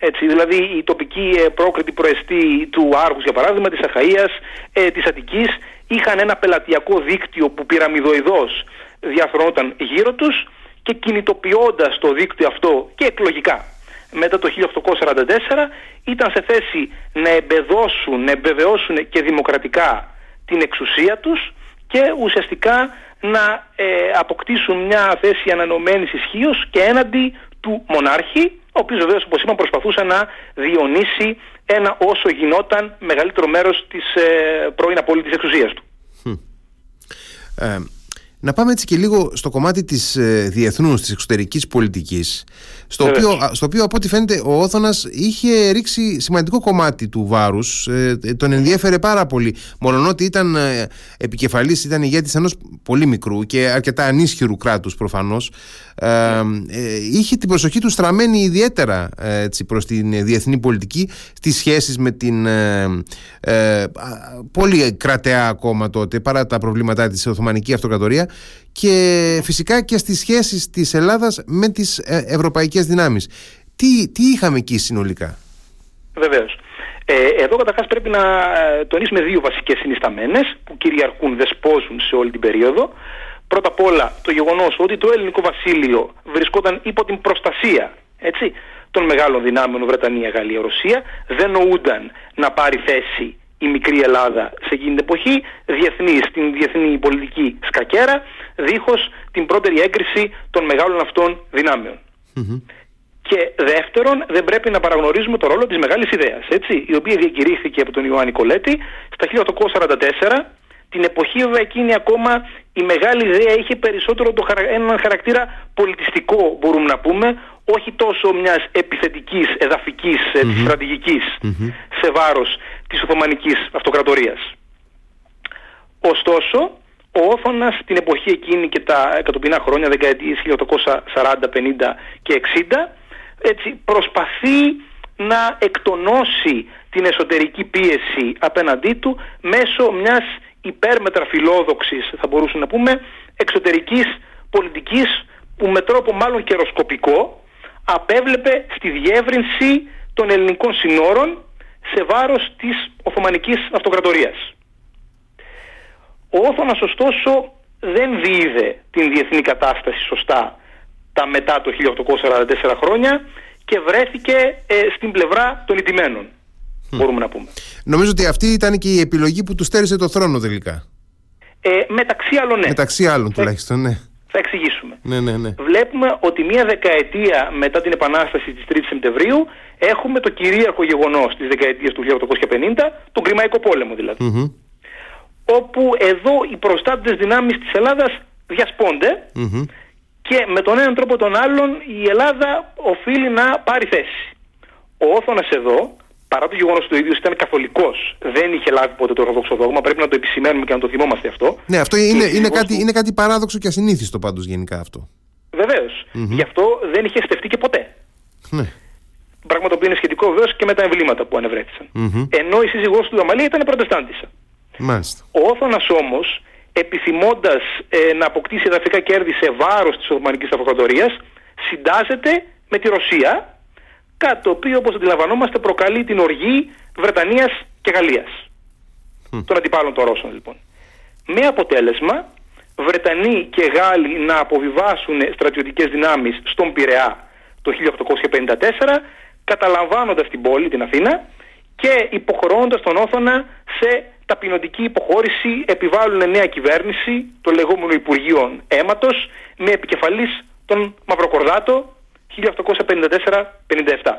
Έτσι, δηλαδή η τοπική ε, πρόκριτη προεστή του Άρχους για παράδειγμα, της Αχαΐας, ε, της Αττικής είχαν ένα πελατειακό δίκτυο που πυραμιδοειδώς διαθρονόταν γύρω τους και κινητοποιώντας το δίκτυο αυτό και εκλογικά. Μετά το 1844 ήταν σε θέση να εμπεδώσουν, να εμπεβαιώσουν και δημοκρατικά την εξουσία τους και ουσιαστικά να ε, αποκτήσουν μια θέση ανανομένης ισχύως και έναντι του μονάρχη ο οποίος βεβαίως, όπως είπαμε, προσπαθούσε να διονύσει ένα όσο γινόταν μεγαλύτερο μέρος της ε, πρώην απόλυτης εξουσίας του. Ε, να πάμε έτσι και λίγο στο κομμάτι της ε, διεθνούς, της εξωτερικής πολιτικής στο, οποίο, στο οποίο από ό,τι φαίνεται ο Όθωνας είχε ρίξει σημαντικό κομμάτι του βάρους ε, τον ενδιέφερε πάρα πολύ. Μόνον ότι ήταν ε, επικεφαλής, ήταν ηγέτης ενός πολύ μικρού και αρκετά ανίσχυρου κράτους προφανώς ε, είχε την προσοχή του στραμμένη ιδιαίτερα έτσι, προς την διεθνή πολιτική στις σχέσεις με την πολύ κρατεά ακόμα τότε παρά τα προβλήματά της Οθωμανική Αυτοκρατορία και φυσικά και στις σχέσεις της Ελλάδας με τις ε, ευρωπαϊκές δυνάμεις. Τι, τι είχαμε εκεί συνολικά; Βεβαίως. Ε, εδώ καταρχάς πρέπει να ε, τονίσουμε δύο βασικές συνισταμένες που κυριαρχούν, δεσπόζουν σε όλη την περίοδο. Πρώτα απ' όλα το γεγονός ότι το ελληνικό βασίλειο βρισκόταν υπό την προστασία έτσι, των μεγάλων δυνάμεων Βρετανία, Γαλλία, Ρωσία. Δεν νοούνταν να πάρει θέση η μικρή Ελλάδα σε εκείνη την εποχή, διεθνή, στην διεθνή πολιτική σκακέρα, δίχως την πρώτερη έγκριση των μεγάλων αυτών Και δεύτερον, δεν πρέπει να παραγνωρίζουμε το ρόλο της μεγάλης ιδέας, έτσι, η οποία διακηρύχθηκε από τον Ιωάννη Κολέτη στα 1844 την εποχή βέβαια εκείνη ακόμα η μεγάλη ιδέα είχε περισσότερο το, έναν χαρακτήρα πολιτιστικό μπορούμε να πούμε όχι τόσο μιας επιθετικής, εδαφικής, mm-hmm. στρατηγικης σε βάρος της Οθωμανικής Αυτοκρατορίας. Ωστόσο, ο Όθωνας την εποχή εκείνη και τα εκατοπινά χρόνια, δεκαετίες 1840, 50 και 60, έτσι, προσπαθεί να εκτονώσει την εσωτερική πίεση απέναντί του μέσω μιας υπέρμετρα φιλόδοξης θα μπορούσαμε να πούμε εξωτερικής πολιτικής που με τρόπο μάλλον καιροσκοπικό απέβλεπε στη διεύρυνση των ελληνικών συνόρων σε βάρος της Οθωμανικής Αυτοκρατορίας. Ο Όθωνας ωστόσο δεν διείδε την διεθνή κατάσταση σωστά τα μετά το 1844 χρόνια και βρέθηκε ε, στην πλευρά των ιτημένων μπορούμε να πούμε. Νομίζω ότι αυτή ήταν και η επιλογή που τους στέρισε το θρόνο τελικά. Ε, μεταξύ άλλων, ναι. Μεταξύ άλλων, τουλάχιστον, ναι. Θα εξηγήσουμε. Ναι, ναι, ναι. Βλέπουμε ότι μία δεκαετία μετά την επανάσταση της 3 η Σεπτεμβρίου έχουμε το κυρίαρχο γεγονός της δεκαετίας του 1850, τον Κρημαϊκό πόλεμο δηλαδή. Όπου εδώ οι προστάτες δυνάμεις της Ελλάδας διασπονται και με τον έναν τρόπο τον άλλον η Ελλάδα οφείλει να πάρει θέση. Ο Όθωνας εδώ παρά το γεγονός ότι ο ίδιο ήταν καθολικός, δεν είχε λάβει ποτέ το ορθόδοξο δόγμα. Πρέπει να το επισημαίνουμε και να το θυμόμαστε αυτό. Ναι, αυτό είναι, είναι, κάτι, είναι κάτι παράδοξο και ασυνήθιστο πάντως γενικά αυτό. Βεβαίως. Γι' αυτό δεν είχε στεφτεί και ποτέ. Ναι. Πράγμα το οποίο είναι σχετικό βεβαίως και με τα εμβλήματα που ανεβρεθησαν Ενώ η σύζυγός του Αμαλία ήταν προτεστάντησα. Μάλιστα. Ο Όθωνας όμως, επιθυμώντας ε, να αποκτήσει εδαφικά κέρδη σε βάρος της Οθωμανικής Αυτοκρατορίας, συντάζεται με τη Ρωσία Κάτι το οποίο όπως αντιλαμβανόμαστε προκαλεί την οργή Βρετανίας και Γαλλίας. Mm. Των αντιπάλων των Ρώσων λοιπόν. Με αποτέλεσμα Βρετανοί και Γάλλοι να αποβιβάσουν στρατιωτικές δυνάμεις στον Πειραιά το 1854 καταλαμβάνοντας την πόλη, την Αθήνα και υποχρεώντας τον Όθωνα σε ταπεινωτική υποχώρηση επιβάλλουν νέα κυβέρνηση, το λεγόμενο Υπουργείο Αίματος, με επικεφαλής τον Μαυροκορδάτο, 1854-57.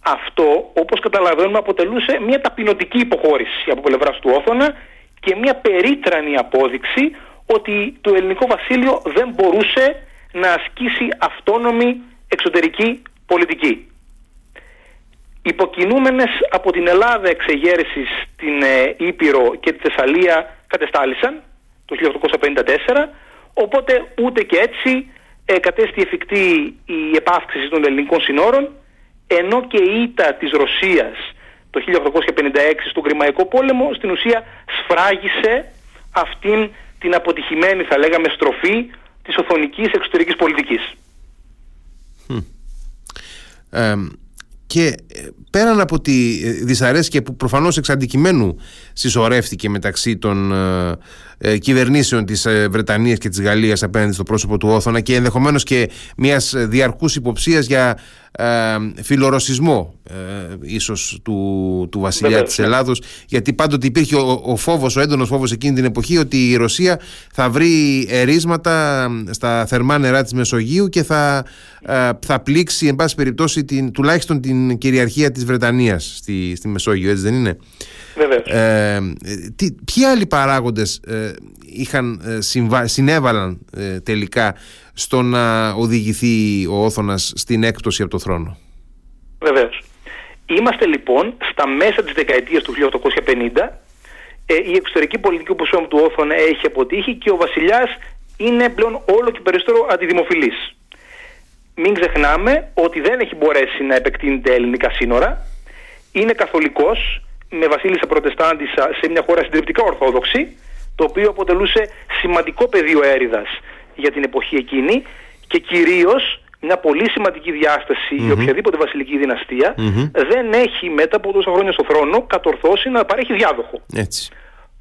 Αυτό, όπως καταλαβαίνουμε, αποτελούσε μια ταπεινωτική υποχώρηση από πλευράς του Όθωνα και μια περίτρανη απόδειξη ότι το ελληνικό βασίλειο δεν μπορούσε να ασκήσει αυτόνομη εξωτερική πολιτική. Υποκινούμενες από την Ελλάδα εξεγέρσεις την ε, Ήπειρο και τη Θεσσαλία κατεστάλησαν το 1854, οπότε ούτε και έτσι ε, κατέστη εφικτή η επάυξηση των ελληνικών συνόρων ενώ και η ήττα της Ρωσίας το 1856 στον Κρημαϊκό πόλεμο στην ουσία σφράγισε αυτήν την αποτυχημένη θα λέγαμε στροφή της οθονικής εξωτερικής πολιτικής. Και ε, πέραν από τη ε, δυσαρέσκεια που προφανώς εξ αντικειμένου συσσωρεύτηκε μεταξύ των ε, ε, κυβερνήσεων της ε, Βρετανίας και της Γαλλίας απέναντι στο πρόσωπο του Όθωνα και ενδεχομένως και μιας διαρκούς υποψίας για ε, φιλορωσισμό ε, ίσως του, του βασιλιά Βέβαια, της ναι. Ελλάδος γιατί πάντοτε υπήρχε ο, ο φόβος, ο έντονος φόβος εκείνη την εποχή ότι η Ρωσία θα βρει ερίσματα στα θερμά νερά της Μεσογείου και θα, ε, θα πλήξει εν πάση περιπτώσει την, τουλάχιστον την κυριαρχία της Βρετανίας στη, στη Μεσόγειο έτσι δεν είναι; Ε, τι, ποιοι άλλοι παράγοντες ε, είχαν, ε, συνέβαλαν ε, τελικά στο να οδηγηθεί ο Όθωνας στην έκπτωση από το θρόνο. Βεβαίως. Είμαστε λοιπόν στα μέσα της δεκαετίας του 1850 η εξωτερική πολιτική που του Όθωνα έχει αποτύχει και ο βασιλιάς είναι πλέον όλο και περισσότερο αντιδημοφιλής. Μην ξεχνάμε ότι δεν έχει μπορέσει να επεκτείνει τα ελληνικά σύνορα, είναι καθολικός, με βασίλισσα προτεστάντισσα σε μια χώρα συντριπτικά ορθόδοξη, το οποίο αποτελούσε σημαντικό πεδίο έρηδας για την εποχή εκείνη και κυρίως μια πολύ σημαντική διάσταση mm-hmm. για οποιαδήποτε βασιλική δεν έχει μετά από τόσα χρόνια στο θρόνο κατορθώσει να παρέχει διάδοχο. Έτσι.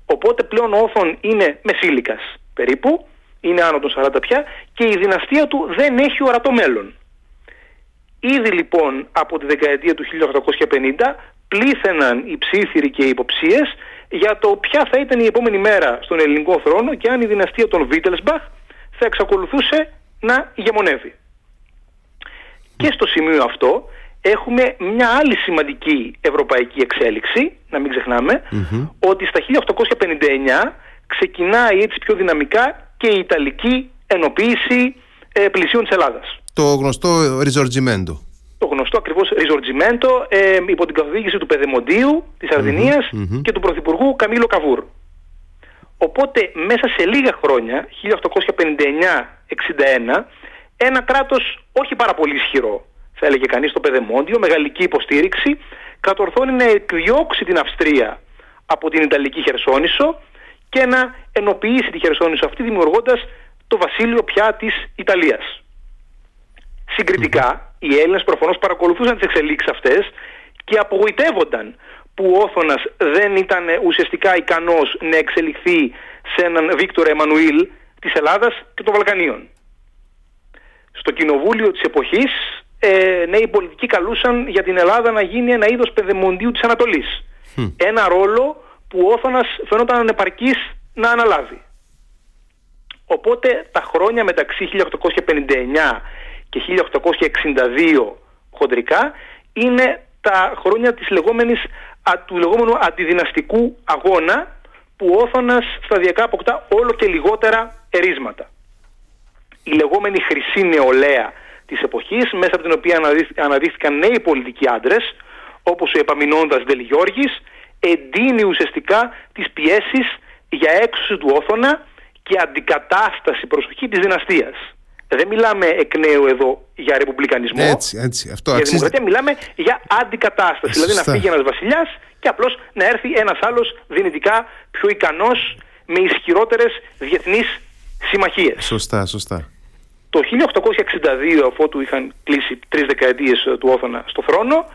Οπότε πλέον ο Όθων είναι μεσήλικας περίπου, είναι άνω των 40 πια και η δυναστεία του δεν έχει ορατό μέλλον. Ήδη λοιπόν από τη δεκαετία του 1850 πλήθαιναν οι ψήθυροι και οι υποψίες για το ποια θα ήταν η επόμενη μέρα στον ελληνικό θρόνο και αν η δυναστεία των Βίτελσμπαχ θα εξακολουθούσε να ηγεμονεύει. Και στο σημείο αυτό έχουμε μια άλλη σημαντική ευρωπαϊκή εξέλιξη, να μην ξεχναμε ότι στα 1859 ξεκινάει έτσι πιο δυναμικά και η Ιταλική ενοποίηση ε, πλησίων της Ελλάδας. Το γνωστό ριζορτζιμέντο. Το γνωστό ακριβώς ριζορτζιμέντο ε, υπό την καθοδήγηση του Πεδεμοντίου της αρδινιας και του Πρωθυπουργού Καμίλο Καβούρ. Οπότε μέσα σε λίγα χρόνια, 1859-61, ένα κράτος όχι πάρα πολύ ισχυρό, θα έλεγε κανείς το Πεδεμόντιο, μεγαλική υποστήριξη, κατορθώνει να εκδιώξει την Αυστρία από την Ιταλική Χερσόνησο και να ενοποιήσει τη Χερσόνησο αυτή δημιουργώντας το βασίλειο πια της Ιταλίας. Συγκριτικά, οι Έλληνες προφανώς παρακολουθούσαν τις εξελίξεις αυτές και απογοητεύονταν που ο Όθωνας δεν ήταν ουσιαστικά ικανός να εξελιχθεί σε έναν Βίκτορα Εμμανουήλ της Ελλάδας και των Βαλκανίων. Στο κοινοβούλιο της εποχής ε, νέοι πολιτικοί καλούσαν για την Ελλάδα να γίνει ένα είδος παιδεμοντίου της Ανατολής. Ένα ρόλο που ο Όθωνας φαινόταν ανεπαρκής να αναλάβει. Οπότε τα χρόνια μεταξύ 1859 και 1862 χοντρικά είναι τα χρόνια της λεγόμενης, του λεγόμενου αντιδυναστικού αγώνα που ο Όθωνας σταδιακά αποκτά όλο και λιγότερα ερίσματα. Η λεγόμενη χρυσή νεολαία της εποχής μέσα από την οποία αναδείχθηκαν νέοι πολιτικοί άντρες όπως ο επαμεινώντας Δελγιώργης εντείνει ουσιαστικά τις πιέσεις για έξωση του Όθωνα και αντικατάσταση προσοχή της δυναστείας. Δεν μιλάμε εκ νέου εδώ για ρεπουμπλικανισμό. Έτσι, έτσι. Αυτό για δημοκρατία μιλάμε για αντικατάσταση. Δηλαδή να φύγει ένας βασιλιάς και απλώς να έρθει ένας άλλος δυνητικά πιο ικανός με ισχυρότερες διεθνείς συμμαχίες. Σωστά, σωστά. Το 1862 αφού είχαν κλείσει τρεις δεκαετίες του Όθωνα στο θρόνο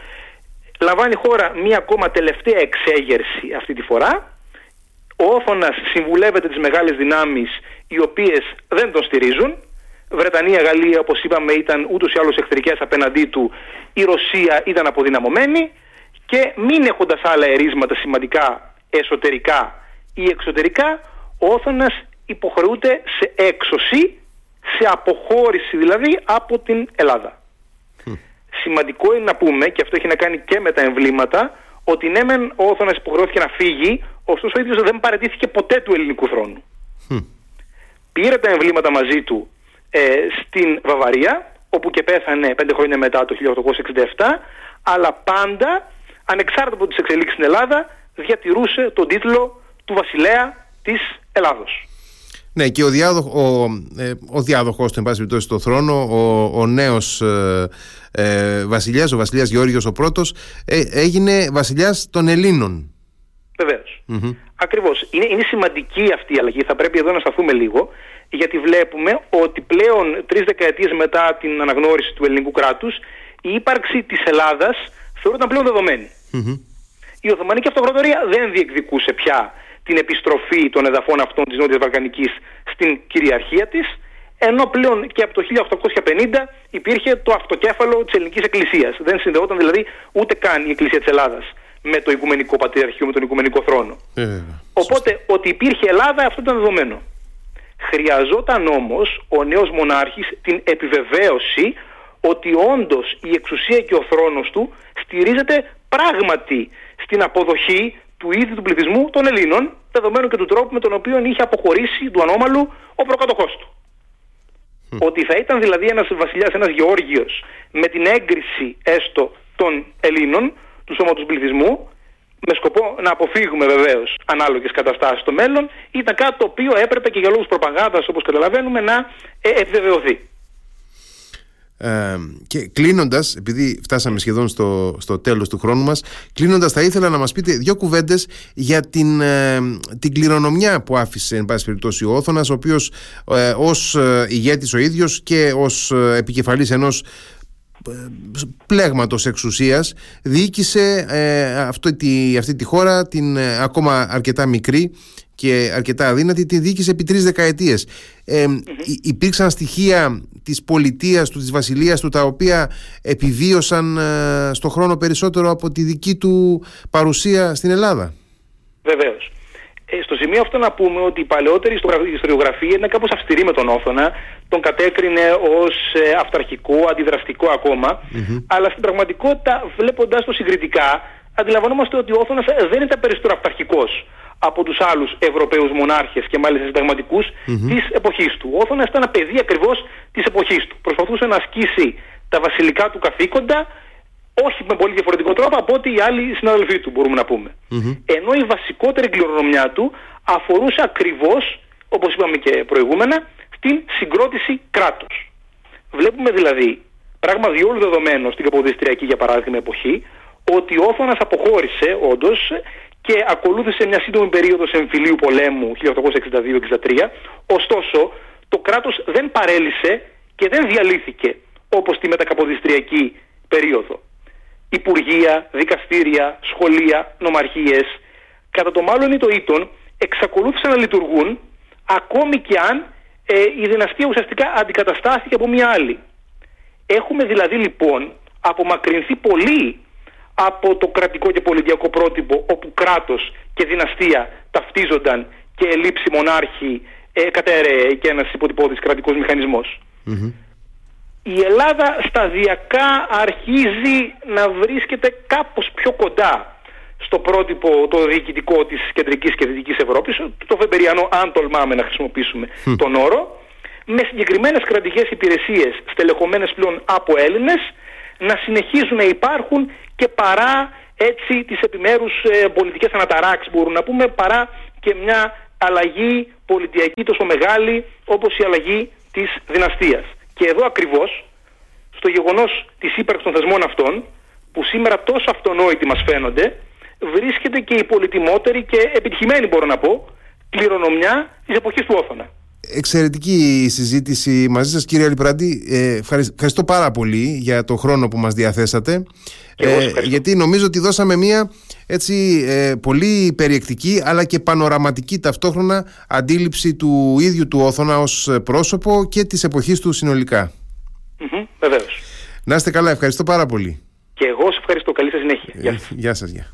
λαμβάνει χώρα μία ακόμα τελευταία εξέγερση αυτή τη φορά ο Όθωνας συμβουλεύεται τις μεγάλες δυνάμεις οι οποίες δεν τον στηρίζουν. Βρετανία, Γαλλία όπως είπαμε ήταν ούτως ή άλλως εχθρικές απέναντί του. Η Ρωσία ήταν αποδυναμωμένη και μην έχοντας άλλα ερίσματα σημαντικά εσωτερικά ή εξωτερικά ο Όθωνας υποχρεούται σε έξωση, σε αποχώρηση δηλαδή από την Ελλάδα. Σημαντικό είναι να πούμε και αυτό έχει να κάνει και με τα εμβλήματα ότι ναι μεν ο Όθωνας υποχρεώθηκε να φύγει ωστόσο ο ίδιος δεν παρατήθηκε ποτέ του ελληνικού θρόνου. Πήρε τα εμβλήματα μαζί του ε, στην Βαβαρία, όπου και πέθανε πέντε χρόνια μετά το 1867, αλλά πάντα, ανεξάρτητα από τις εξελίξεις στην Ελλάδα, διατηρούσε τον τίτλο του βασιλέα της Ελλάδος. Ναι, και ο, διάδοχ, ο, ε, ο διάδοχος του, εν πάση περιπτώσει, στο θρόνο, ο, ο νέος ε, ε, βασιλιάς, ο βασιλιάς Γεώργιος ο πρώτος, ε, έγινε βασιλιάς των Ελλήνων. Βεβαίως. Mm-hmm. Ακριβώς. Είναι, είναι σημαντική αυτή η αλλαγή. Θα πρέπει εδώ να σταθούμε λίγο, γιατί βλέπουμε ότι πλέον τρεις δεκαετίες μετά την αναγνώριση του ελληνικού κράτους, η ύπαρξη της Ελλάδας θεωρούταν πλέον δεδομένη. Mm-hmm. Η Οθωμανική Αυτοκρατορία δεν διεκδικούσε πια την επιστροφή των εδαφών αυτών της Νότιας Βαλκανικής στην κυριαρχία της, ενώ πλέον και από το 1850 υπήρχε το αυτοκέφαλο της ελληνικής εκκλησίας. Δεν συνδεόταν δηλαδή ούτε καν η εκκλησία της Ελλάδας με το Οικουμενικό Πατριαρχείο, με τον Οικουμενικό Θρόνο. Ε, Οπότε ότι υπήρχε Ελλάδα αυτό ήταν δεδομένο. Χρειαζόταν όμως ο νέος μονάρχης την επιβεβαίωση ότι όντως η εξουσία και ο θρόνος του στηρίζεται πράγματι στην αποδοχή του ίδιου του πληθυσμού των Ελλήνων, δεδομένου και του τρόπου με τον οποίο είχε αποχωρήσει του ανώμαλου ο προκατοχός του. Ότι θα ήταν δηλαδή ένας βασιλιάς, ένας Γεώργιος με την έγκριση έστω των Ελλήνων του σώματος πληθυσμού με σκοπό να αποφύγουμε βεβαίως ανάλογες καταστάσεις στο μέλλον ήταν κάτι το οποίο έπρεπε και για λόγους προπαγάνδας όπως καταλαβαίνουμε να ε, επιβεβαιωθεί. Ε, και κλείνοντας, επειδή φτάσαμε σχεδόν στο, στο τέλος του χρόνου μας κλείνοντας, θα ήθελα να μας πείτε δύο κουβέντες για την, ε, την κληρονομιά που άφησε εν πάση περιπτώσει ο Όθωνας ο οποίος ε, ως ε, ηγέτης ο ίδιος και ως ε, επικεφαλής ενός πλέγματος εξουσίας διοίκησε ε, αυτή, τη, αυτή τη χώρα την ε, ακόμα αρκετά μικρή και αρκετά αδύνατη, τη δίκησε επί τρεις δεκαετίες. Ε, Υπήρξαν στοιχεία της πολιτείας του, της βασιλείας του, τα οποία επιβίωσαν ε, στο χρόνο περισσότερο από τη δική του παρουσία στην Ελλάδα. Βεβαίως. Ε, στο σημείο αυτό να πούμε ότι η παλαιότερη ιστοριογραφία είναι κάπως αυστηρή με τον Όθωνα, τον κατέκρινε ως ε, αυταρχικό, αντιδραστικό αλλά στην πραγματικότητα βλέποντας το συγκριτικά αντιλαμβανόμαστε ότι ο Όθωνας ε, δεν ήταν περισσότερο αυταρχικός από τους άλλους Ευρωπαίους μονάρχες και μάλιστα συνταγματικούς mm-hmm. της εποχής του. Ο Όθωνας ήταν ένα παιδί ακριβώς της εποχής του. Προσπαθούσε να ασκήσει τα βασιλικά του καθήκοντα όχι με πολύ διαφορετικό τρόπο από ό,τι οι άλλοι συναδελφοί του μπορούμε να πούμε. Ενώ η βασικότερη κληρονομιά του αφορούσε ακριβώς, όπως είπαμε και προηγούμενα, στην συγκρότηση κράτους. Βλέπουμε δηλαδή, πράγμα διόλου δεδομένο στην Καποδιστριακή για παράδειγμα εποχή, ότι ο Όθωνας αποχώρησε όντως και ακολούθησε μια σύντομη περίοδος εμφυλίου πολέμου 1862-63, ωστόσο το κράτος δεν παρέλυσε και δεν διαλύθηκε όπως τη μετακαποδιστριακή περίοδο. Υπουργεία, δικαστήρια, σχολεία, νομαρχίες, κατά το μάλλον ή το ήτον, εξακολούθησαν να λειτουργούν ακόμη και αν ε, η δυναστεία ουσιαστικά αντικαταστάθηκε από μια άλλη. Έχουμε δηλαδή λοιπόν απομακρυνθεί πολύ από το κρατικό και πολιτιακό πρότυπο όπου κράτος και δυναστεία ταυτίζονταν και ελήψη μονάρχη ε, κατέρεε και ένας υποτυπώδης κρατικός Η Ελλάδα σταδιακά αρχίζει να βρίσκεται κάπως πιο κοντά στο πρότυπο το διοικητικό της κεντρικής και δυτικής Ευρώπης, το Βεμπεριανό αν τολμάμε να χρησιμοποιήσουμε τον όρο, με συγκεκριμένες κρατικές υπηρεσίες στελεχωμένες πλέον από Έλληνες, να συνεχίζουν να υπάρχουν και παρά έτσι τις επιμέρους ε, πολιτικές αναταράξεις μπορούμε να πούμε παρά και μια αλλαγή πολιτιακή τόσο μεγάλη όπως η αλλαγή της δυναστείας. Και εδώ ακριβώς στο γεγονός της ύπαρξης των θεσμών αυτών που σήμερα τόσο αυτονόητοι μας φαίνονται βρίσκεται και η πολυτιμότερη και επιτυχημένη μπορώ να πω κληρονομιά της εποχής του Όθωνα. Εξαιρετική η συζήτηση μαζί σας κύριε Αλιπραντή. Ε, ευχαριστώ πάρα πολύ για το χρόνο που μας διαθέσατε. Ε, γιατί νομίζω ότι δώσαμε μια έτσι ε, πολύ περιεκτική αλλά και πανοραματική ταυτόχρονα αντίληψη του ίδιου του Όθωνα ως πρόσωπο και της εποχής του συνολικά. Mm-hmm, βεβαίως. Να είστε καλά, ευχαριστώ πάρα πολύ. Και εγώ σας ευχαριστώ. Καλή σας συνέχεια. γεια σας. Γεια.